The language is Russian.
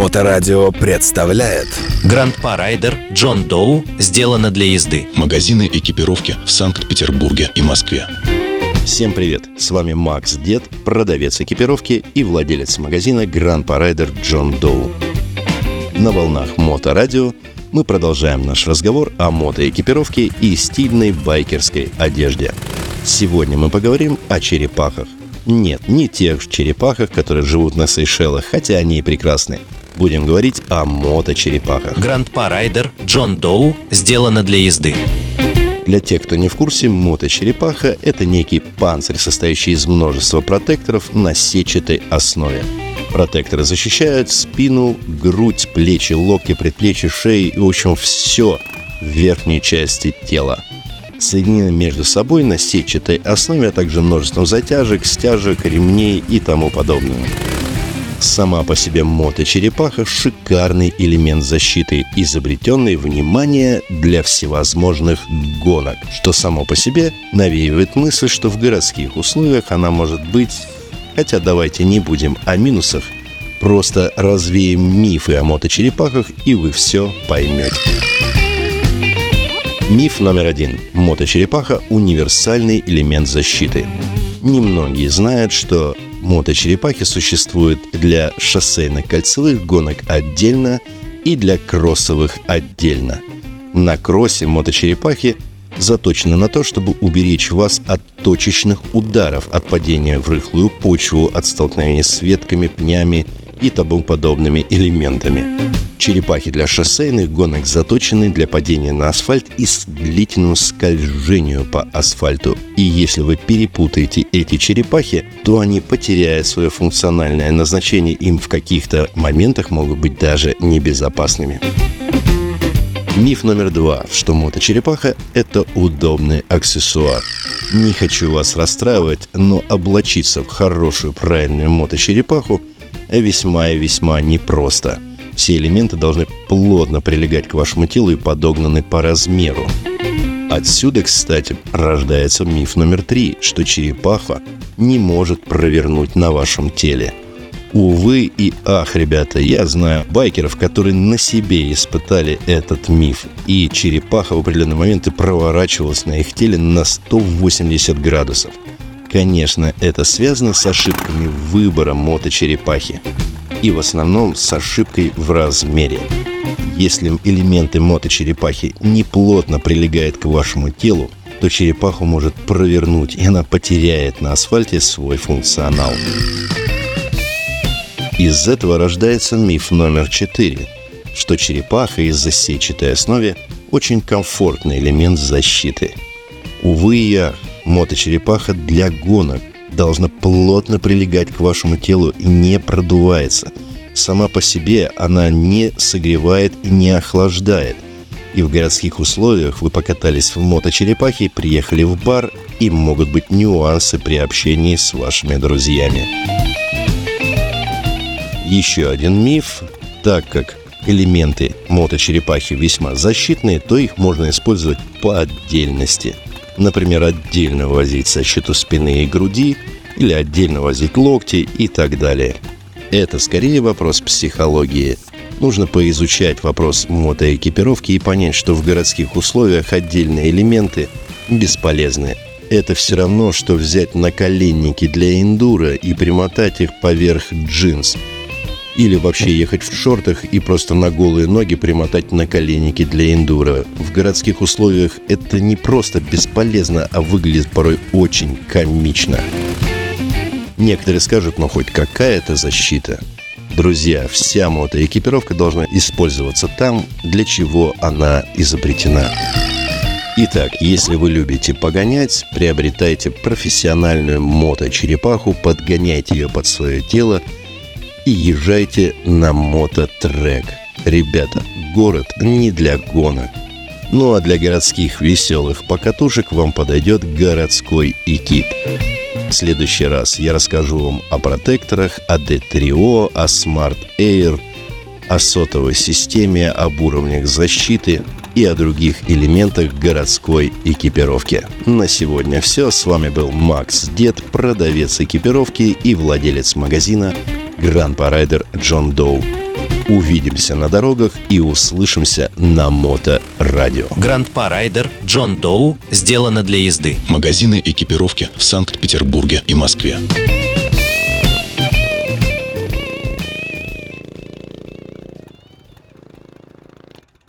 Моторадио представляет Grandpa Rider John Doe сделано для езды. Магазины экипировки в Санкт-Петербурге и Москве. Всем привет! С вами Макс Дед, продавец экипировки и владелец магазина Grandpa Rider John Doe. На волнах Моторадио мы продолжаем наш разговор о мотоэкипировке и стильной байкерской одежде. Сегодня мы поговорим о черепахах. Нет, не тех черепахах, которые живут на Сейшелах, хотя они и прекрасны. Будем говорить о моточерепахах. Гранд Парайдер Джон Доу сделано для езды. Для тех, кто не в курсе, моточерепаха – это некий панцирь, состоящий из множества протекторов на сетчатой основе. Протекторы защищают спину, грудь, плечи, локти, предплечья, шеи и, в общем, все в верхней части тела соединены между собой на сетчатой основе, а также множеством затяжек, стяжек, ремней и тому подобное. Сама по себе моточерепаха – шикарный элемент защиты, изобретенный, внимание, для всевозможных гонок, что само по себе навеивает мысль, что в городских условиях она может быть... Хотя давайте не будем о минусах, просто развеем мифы о моточерепахах, и вы все поймете. Миф номер один. Моточерепаха – универсальный элемент защиты. Немногие знают, что моточерепахи существуют для шоссейно-кольцевых гонок отдельно и для кроссовых отдельно. На кроссе моточерепахи заточены на то, чтобы уберечь вас от точечных ударов, от падения в рыхлую почву, от столкновения с ветками, пнями и тому подобными элементами. Черепахи для шоссейных гонок заточены для падения на асфальт и с длительным скольжению по асфальту. И если вы перепутаете эти черепахи, то они, потеряя свое функциональное назначение, им в каких-то моментах могут быть даже небезопасными. Миф номер два, что моточерепаха – это удобный аксессуар. Не хочу вас расстраивать, но облачиться в хорошую правильную моточерепаху весьма и весьма непросто – все элементы должны плотно прилегать к вашему телу и подогнаны по размеру. Отсюда, кстати, рождается миф номер три, что черепаха не может провернуть на вашем теле. Увы и ах, ребята, я знаю байкеров, которые на себе испытали этот миф. И черепаха в определенные моменты проворачивалась на их теле на 180 градусов. Конечно, это связано с ошибками выбора моточерепахи и в основном с ошибкой в размере. Если элементы моточерепахи не плотно прилегают к вашему телу, то черепаху может провернуть, и она потеряет на асфальте свой функционал. Из этого рождается миф номер четыре, что черепаха из-за сетчатой основе очень комфортный элемент защиты. Увы я, моточерепаха для гонок должна плотно прилегать к вашему телу и не продувается. Сама по себе она не согревает и не охлаждает. И в городских условиях вы покатались в моточерепахе, приехали в бар, и могут быть нюансы при общении с вашими друзьями. Еще один миф, так как элементы моточерепахи весьма защитные, то их можно использовать по отдельности – Например, отдельно возить защиту спины и груди или отдельно возить локти и так далее. Это скорее вопрос психологии. Нужно поизучать вопрос мотоэкипировки и понять, что в городских условиях отдельные элементы бесполезны. Это все равно, что взять наколенники для эндура и примотать их поверх джинс – или вообще ехать в шортах и просто на голые ноги примотать наколенники для эндуро. В городских условиях это не просто бесполезно, а выглядит порой очень комично. Некоторые скажут, но хоть какая-то защита. Друзья, вся мотоэкипировка должна использоваться там, для чего она изобретена. Итак, если вы любите погонять, приобретайте профессиональную моточерепаху, подгоняйте ее под свое тело – и езжайте на мототрек. Ребята, город не для гонок. Ну а для городских веселых покатушек вам подойдет городской экип. В следующий раз я расскажу вам о протекторах, о D3O, о Smart Air, о сотовой системе, об уровнях защиты и о других элементах городской экипировки. На сегодня все. С вами был Макс Дед, продавец экипировки и владелец магазина Гранд Парайдер Джон Доу. Увидимся на дорогах и услышимся на Моторадио. Гранд-па Райдер Джон Доу сделано для езды. Магазины экипировки в Санкт-Петербурге и Москве.